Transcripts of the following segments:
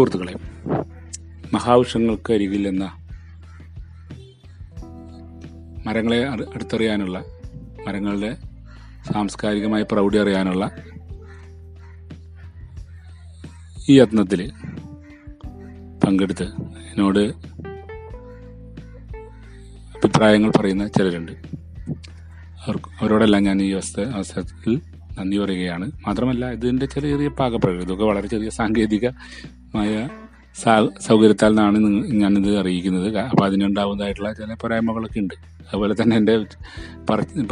സുഹൃത്തുക്കളെ മഹാവൃക്ഷങ്ങൾക്കരികിൽ എന്ന മരങ്ങളെ അട് അടുത്തറിയാനുള്ള മരങ്ങളുടെ സാംസ്കാരികമായ പ്രൗഢി അറിയാനുള്ള ഈ യത്നത്തിൽ പങ്കെടുത്ത് എന്നോട് അഭിപ്രായങ്ങൾ പറയുന്ന ചിലരുണ്ട്. അവർക്ക് അവരോടെല്ലാം ഞാൻ ഈ അവസ്ഥ അവസരത്തിൽ നന്ദി പറയുകയാണ്. മാത്രമല്ല ഇതിന്റെ ചെറിയ ചെറിയ പാകപ്പിഴകൾ ഇതൊക്കെ വളരെ ചെറിയ സാങ്കേതികമായ സാ- സൗകര്യത്താൽ നിന്നാണ് ഞാനിത് അറിയിക്കുന്നത്. അപ്പോൾ അപ്പൊ അതിനുണ്ടാവുന്നതായിട്ടുള്ള ചില പോരായ്മകളൊക്കെ ഉണ്ട് അതുപോലെ തന്നെ എന്റെ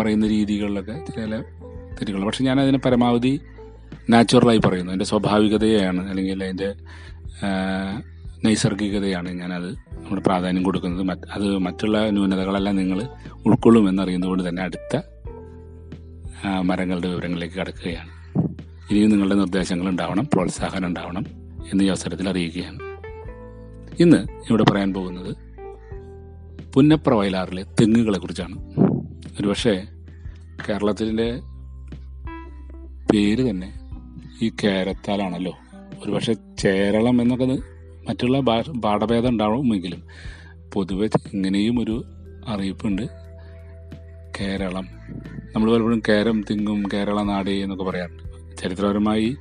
പറയുന്ന രീതികളിലൊക്കെ ചില തെറ്റുകൾ. പക്ഷെ ഞാൻ അതിനെ പരമാവധി നാച്ചുറലായി പറയുന്നു. എന്റെ സ്വാഭാവികതയാണ് അല്ലെങ്കിൽ അതിന്റെ നൈസർഗികതയാണ് ഞാനത് നമ്മൾ പ്രാധാന്യം കൊടുക്കുന്നത്. അത് മറ്റുള്ള ന്യൂനതകളെല്ലാം നിങ്ങൾ ഉൾക്കൊള്ളുമെന്നറിയുന്നതുകൊണ്ട് തന്നെ അടുത്ത മരങ്ങളുടെ വിവരങ്ങളിലേക്ക് കടക്കുകയാണ്. ഇനിയും നിങ്ങളുടെ നിർദ്ദേശങ്ങൾ ഉണ്ടാവണം പ്രോത്സാഹനം ഉണ്ടാവണം. എന്ന് ഈ അവസരത്തിൽ അറിയിക്കുകയാണ്. ഇന്ന് ഇവിടെ പറയാൻ പോകുന്നത് പുന്നപ്ര വയലാറിലെ തെങ്ങുകളെ കുറിച്ചാണ്. ഒരുപക്ഷെ കേരളത്തിന്റെ പേര് തന്നെ ഈ കേരത്താലാണല്ലോ. ഒരുപക്ഷെ ചേരളം എന്നൊക്കെ മറ്റുള്ള ഭാഷ പാഠഭേദം ഉണ്ടാവുമെങ്കിലും പൊതുവെ ഇങ്ങനെയും ഒരു അറിയിപ്പുണ്ട്. കേരളം. നമ്മൾ പലപ്പോഴും കേരം തിങ്ങും കേരള നാട് എന്നൊക്കെ പറയാറുണ്ട്. ചരിത്രപരമായി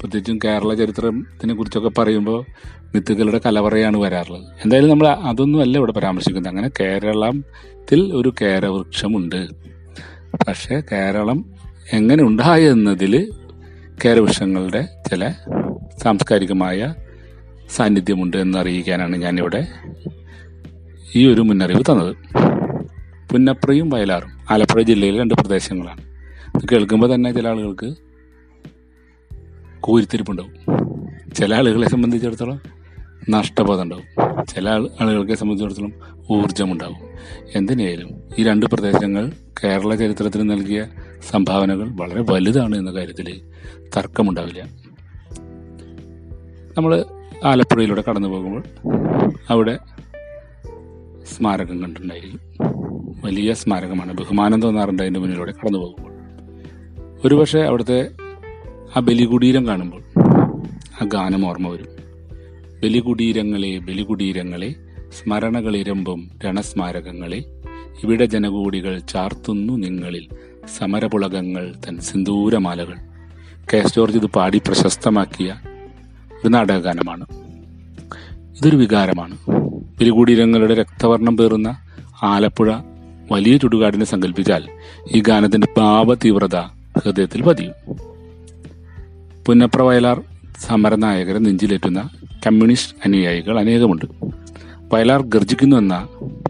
പ്രത്യേകിച്ചും കേരള ചരിത്രത്തിനെ കുറിച്ചൊക്കെ പറയുമ്പോൾ മിത്തുകളുടെ കലവറയാണ് വരാറുള്ളത്. എന്തായാലും നമ്മൾ അതൊന്നും അല്ല ഇവിടെ പരാമർശിക്കുന്നത്. അങ്ങനെ കേരളത്തിൽ ഒരു കേരവൃക്ഷമുണ്ട്. പക്ഷേ കേരളം എങ്ങനെ ഉണ്ടായി എന്നതിൽ കേരവൃക്ഷങ്ങളുടെ ചില സാംസ്കാരികമായ സാന്നിധ്യമുണ്ട് എന്നറിയിക്കാനാണ് ഞാനിവിടെ ഈ ഒരു മുന്നറിവ് തന്നത്. പുന്നപ്രയും വയലാറും ആലപ്പുഴ ജില്ലയിലെ രണ്ട് പ്രദേശങ്ങളാണ്. കേൾക്കുമ്പോൾ തന്നെ ചില ആളുകൾക്ക് കൂരിത്തിരിപ്പുണ്ടാവും. ചില ആളുകളെ സംബന്ധിച്ചിടത്തോളം നഷ്ടബോധം ഉണ്ടാവും ചില ആളുകളെ സംബന്ധിച്ചിടത്തോളം ഊർജമുണ്ടാവും എന്തിനായാലും ഈ രണ്ട് പ്രദേശങ്ങൾ കേരള ചരിത്രത്തിന് നൽകിയ സംഭാവനകൾ വളരെ വലുതാണ് എന്ന കാര്യത്തിൽ തർക്കമുണ്ടാവില്ല. നമ്മൾ ആലപ്പുഴയിലൂടെ കടന്നു പോകുമ്പോൾ അവിടെ സ്മാരകം കണ്ടിട്ടുണ്ടായിരിക്കും. വലിയ സ്മാരകമാണ്. ബഹുമാനം തോന്നാറുണ്ട് അതിന്റെ മുന്നിലൂടെ കടന്നു പോകുമ്പോൾ. ഒരുപക്ഷെ അവിടുത്തെ ആ ബലികുടീരം കാണുമ്പോൾ ആ ഗാനം ഓർമ്മ വരും. ബലികുടീരങ്ങളെ ബലികുടീരങ്ങളെ സ്മരണകളിരമ്പും രണസ്മാരകങ്ങളെ ഇവിടെ ജനകൂടികൾ ചാർത്തുന്നു നിങ്ങളിൽ സമരപുളകങ്ങൾ തൻ സിന്ദൂരമാലകൾ. കെ എസ് ജോർജ് ഇത് പാടി പ്രശസ്തമാക്കിയ ഒരു നാടകഗാനമാണ്. ഇതൊരു വികാരമാണ്. ബലികുടീരങ്ങളുടെ രക്തവർണം പേറുന്ന ആലപ്പുഴ വലിയ ചുടുകാടിനെ സങ്കല്പിച്ചാൽ ഈ ഗാനത്തിന്റെ ഭാവതീവ്രത ഹൃദയത്തിൽ പതിയും. പുന്നപ്ര വയലാർ സമരനായകരെ നെഞ്ചിലേറ്റുന്ന കമ്മ്യൂണിസ്റ്റ് അനുയായികൾ അനേകമുണ്ട്. വയലാർ ഗർജിക്കുന്നു എന്ന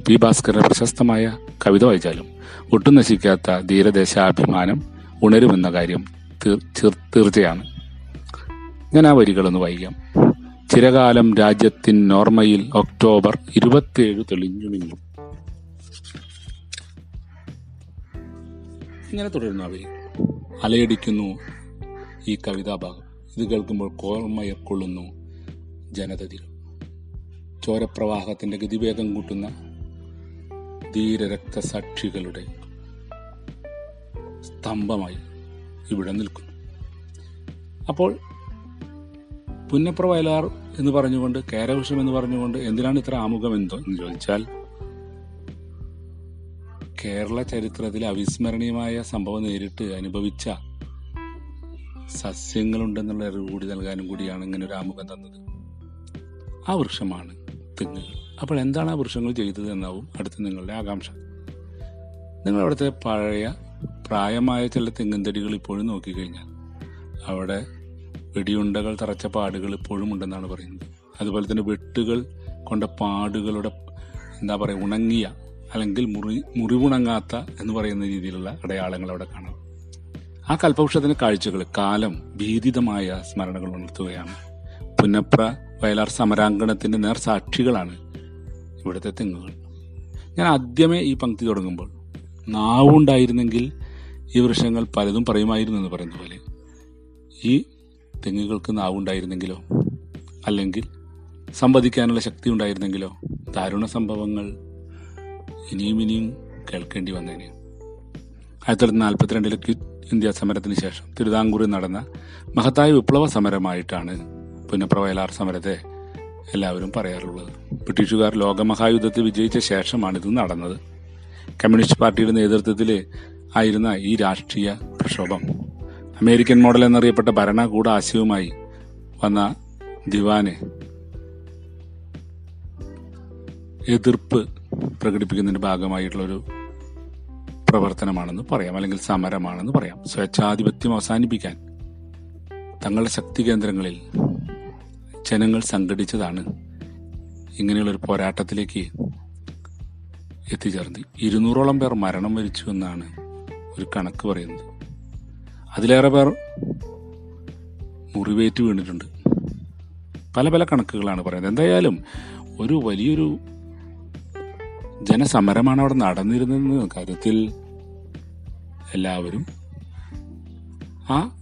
പി ഭാസ്കരന്റെ പ്രശസ്തമായ കവിത വായിച്ചാലും ഒട്ടും നശിക്കാത്ത ധീരദേശാഭിമാനം ഉണരുമെന്ന കാര്യം തീർ- തീർ- തീർച്ചയാണ്. ഞാൻ ആ വരികളൊന്ന് വായിക്കാം. ചിരകാലം രാജ്യത്തിൻ നോർമയിൽ ഒക്ടോബർ ഇരുപത്തിയേഴ് തെളിഞ്ഞു നിന്നു. ഇങ്ങനെ തുടരുന്നു അവർ അലയടിക്കുന്നു ഈ കവിതാഭാഗം ഇത് കേൾക്കുമ്പോൾ കോർമയക്കൊള്ളുന്നു ജനതതികൾ ചോരപ്രവാഹത്തിന്റെ ഗതിവേഗം കൂട്ടുന്ന ധീരരക്തസാക്ഷികളുടെ സ്തംഭമായി ഇവിടെ നിൽക്കുന്നു. അപ്പോൾ പുന്നപ്ര വയലാർ എന്ന് പറഞ്ഞുകൊണ്ട് കേരവൃഷം എന്ന് പറഞ്ഞുകൊണ്ട് എന്തിനാണ് ഇത്ര ആമുഖം എന്തോ എന്ന് ചോദിച്ചാൽ കേരള ചരിത്രത്തിലെ അവിസ്മരണീയമായ സംഭവം നേരിട്ട് അനുഭവിച്ച സസ്യങ്ങളുണ്ടെന്നുള്ള അറിവ് കൂടി നൽകാനും കൂടിയാണ് ഇങ്ങനെ ഒരു ആമുഖം തന്നത്. ആ വൃക്ഷമാണ് തെങ്ങുകൾ. അപ്പോൾ എന്താണ് ആ വൃക്ഷങ്ങൾ ചെയ്തത് എന്നാവും അടുത്ത നിങ്ങളുടെ ആകാംക്ഷ. നിങ്ങൾ അവിടുത്തെ പഴയ പ്രായമായ ചില തെങ്ങിൻ തടികൾ ഇപ്പോഴും നോക്കിക്കഴിഞ്ഞാൽ അവിടെ വെടിയുണ്ടകൾ തറച്ച പാടുകൾ ഇപ്പോഴും ഉണ്ടെന്നാണ് പറയുന്നത്. അതുപോലെ തന്നെ വെട്ടുകൾ കൊണ്ട പാടുകളുടെ എന്താ പറയുക ഉണങ്ങിയ അല്ലെങ്കിൽ മുറി മുറിവുണങ്ങാത്ത എന്ന് പറയുന്ന രീതിയിലുള്ള അടയാളങ്ങൾ അവിടെ കാണാം. ആ കൽപവൃക്ഷത്തിന്റെ കാഴ്ചകൾ കാലം ഭീതിതമായ സ്മരണകൾ ഉണർത്തുകയാണ്. പുന്നപ്ര വയലാർ സമരാങ്കണത്തിന്റെ നേർ സാക്ഷികളാണ് ഇവിടുത്തെ തെങ്ങുകൾ. ഞാൻ ആദ്യമേ ഈ പങ്ക്തി തുടങ്ങുമ്പോൾ നാവുണ്ടായിരുന്നെങ്കിൽ ഈ വൃക്ഷങ്ങൾ പലതും പറയുമായിരുന്നു എന്ന് പറയുന്ന പോലെ ഈ തെങ്ങുകൾക്ക് നാവുണ്ടായിരുന്നെങ്കിലോ? അല്ലെങ്കിൽ സംവദിക്കാനുള്ള ശക്തി ഉണ്ടായിരുന്നെങ്കിലോ? ദാരുണ സംഭവങ്ങൾ ഇനിയും ഇനിയും കേൾക്കേണ്ടി വന്നേനെ. ആയിരത്തി തൊള്ളായിരത്തി നാൽപ്പത്തിരണ്ടിലെ ക്വിറ്റ് ഇന്ത്യ സമരത്തിന് ശേഷം തിരുവിതാംകൂറിൽ നടന്ന മഹത്തായ വിപ്ലവ സമരമായിട്ടാണ് പുന്നപ്രവയലാർ സമരത്തെ എല്ലാവരും പറയാറുള്ളത്. ബ്രിട്ടീഷുകാർ ലോകമഹായുദ്ധത്തിൽ വിജയിച്ച ശേഷമാണ് ഇത് നടന്നത്. കമ്മ്യൂണിസ്റ്റ് പാർട്ടിയുടെ നേതൃത്വത്തിൽ ആയിരുന്ന ഈ രാഷ്ട്രീയ പ്രക്ഷോഭം അമേരിക്കൻ മോഡൽ എന്നറിയപ്പെട്ട ഭരണകൂട ആശയവുമായി വന്ന ദിവാന് എതിർപ്പ് പ്രകടിപ്പിക്കുന്നതിന്റെ ഭാഗമായിട്ടുള്ളൊരു പ്രവർത്തനമാണെന്ന് പറയാം അല്ലെങ്കിൽ സമരമാണെന്ന് പറയാം. സ്വേച്ഛാധിപത്യം അവസാനിപ്പിക്കാൻ തങ്ങളുടെ ശക്തി കേന്ദ്രങ്ങളിൽ ജനങ്ങൾ സംഘടിച്ചതാണ് ഇങ്ങനെയുള്ളൊരു പോരാട്ടത്തിലേക്ക് എത്തിച്ചേർന്നത്. ഇരുന്നൂറോളം പേർ മരണം വരിച്ചു എന്നാണ് ഒരു കണക്ക് പറയുന്നത്. അതിലേറെ പേർ മുറിവേറ്റ് വീണിട്ടുണ്ട്. പല പല കണക്കുകളാണ് പറയുന്നത്. എന്തായാലും ഒരു വലിയൊരു ജനസമരമാണ് അവിടെ നടന്നിരുന്നതെന്ന കാര്യത്തിൽ എല്ലാവരും ആ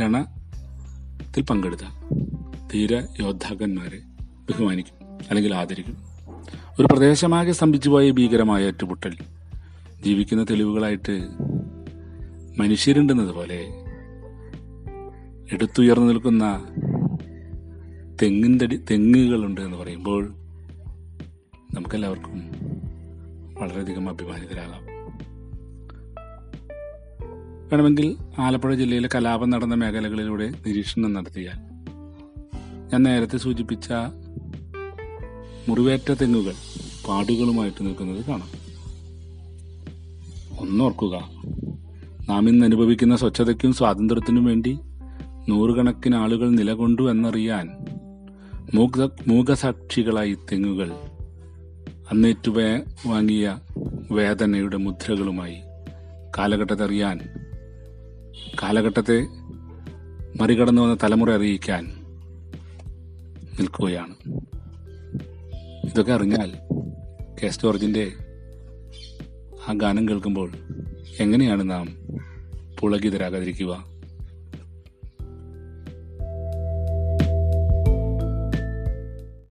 രണത്തിൽ പങ്കെടുത്ത ധീര യോദ്ധാക്കന്മാരെ ബഹുമാനിക്കും അല്ലെങ്കിൽ ആദരിക്കും. ഒരു പ്രദേശമാകെ സ്തംഭിച്ചു പോയ ഭീകരമായ ഏറ്റുമുട്ടൽ ജീവിക്കുന്ന തെളിവുകളായിട്ട് മനുഷ്യരുണ്ടെന്നത് പോലെ എടുത്തുയർന്നു നിൽക്കുന്ന തെങ്ങിന്റെ തെങ്ങുകളുണ്ട് എന്ന് പറയുമ്പോൾ നമുക്കെല്ലാവർക്കും വളരെയധികം അഭിമാനിതരാകാം. വേണമെങ്കിൽ ആലപ്പുഴ ജില്ലയിലെ കലാപം നടന്ന മേഖലകളിലൂടെ നിരീക്ഷണം നടത്തിയാൽ. ഞാൻ നേരത്തെ സൂചിപ്പിച്ച മുറിവേറ്റ തെങ്ങുകൾ പാടുകളുമായിട്ട് നിൽക്കുന്നത് കാണാം. ഒന്നോർക്കുക നാം ഇന്ന് അനുഭവിക്കുന്ന സ്വച്ഛതയ്ക്കും സ്വാതന്ത്ര്യത്തിനും വേണ്ടി നൂറുകണക്കിന് ആളുകൾ നിലകൊണ്ടു എന്നറിയാൻ മൂക മൂകസാക്ഷികളായി തെങ്ങുകൾ അന്നേറ്റു വാങ്ങിയ വേദനയുടെ മുദ്രകളുമായി കാലഘട്ടത്തെ അറിയാൻ കാലഘട്ടത്തെ മറികടന്നു വന്ന തലമുറ അറിയിക്കാൻ നിൽക്കുകയാണ്. ഇതൊക്കെ അറിഞ്ഞാൽ കെ എസ് ജോർജിന്റെ ആ ഗാനം കേൾക്കുമ്പോൾ എങ്ങനെയാണ് നാം പുളകിതരാകാതിരിക്കുക?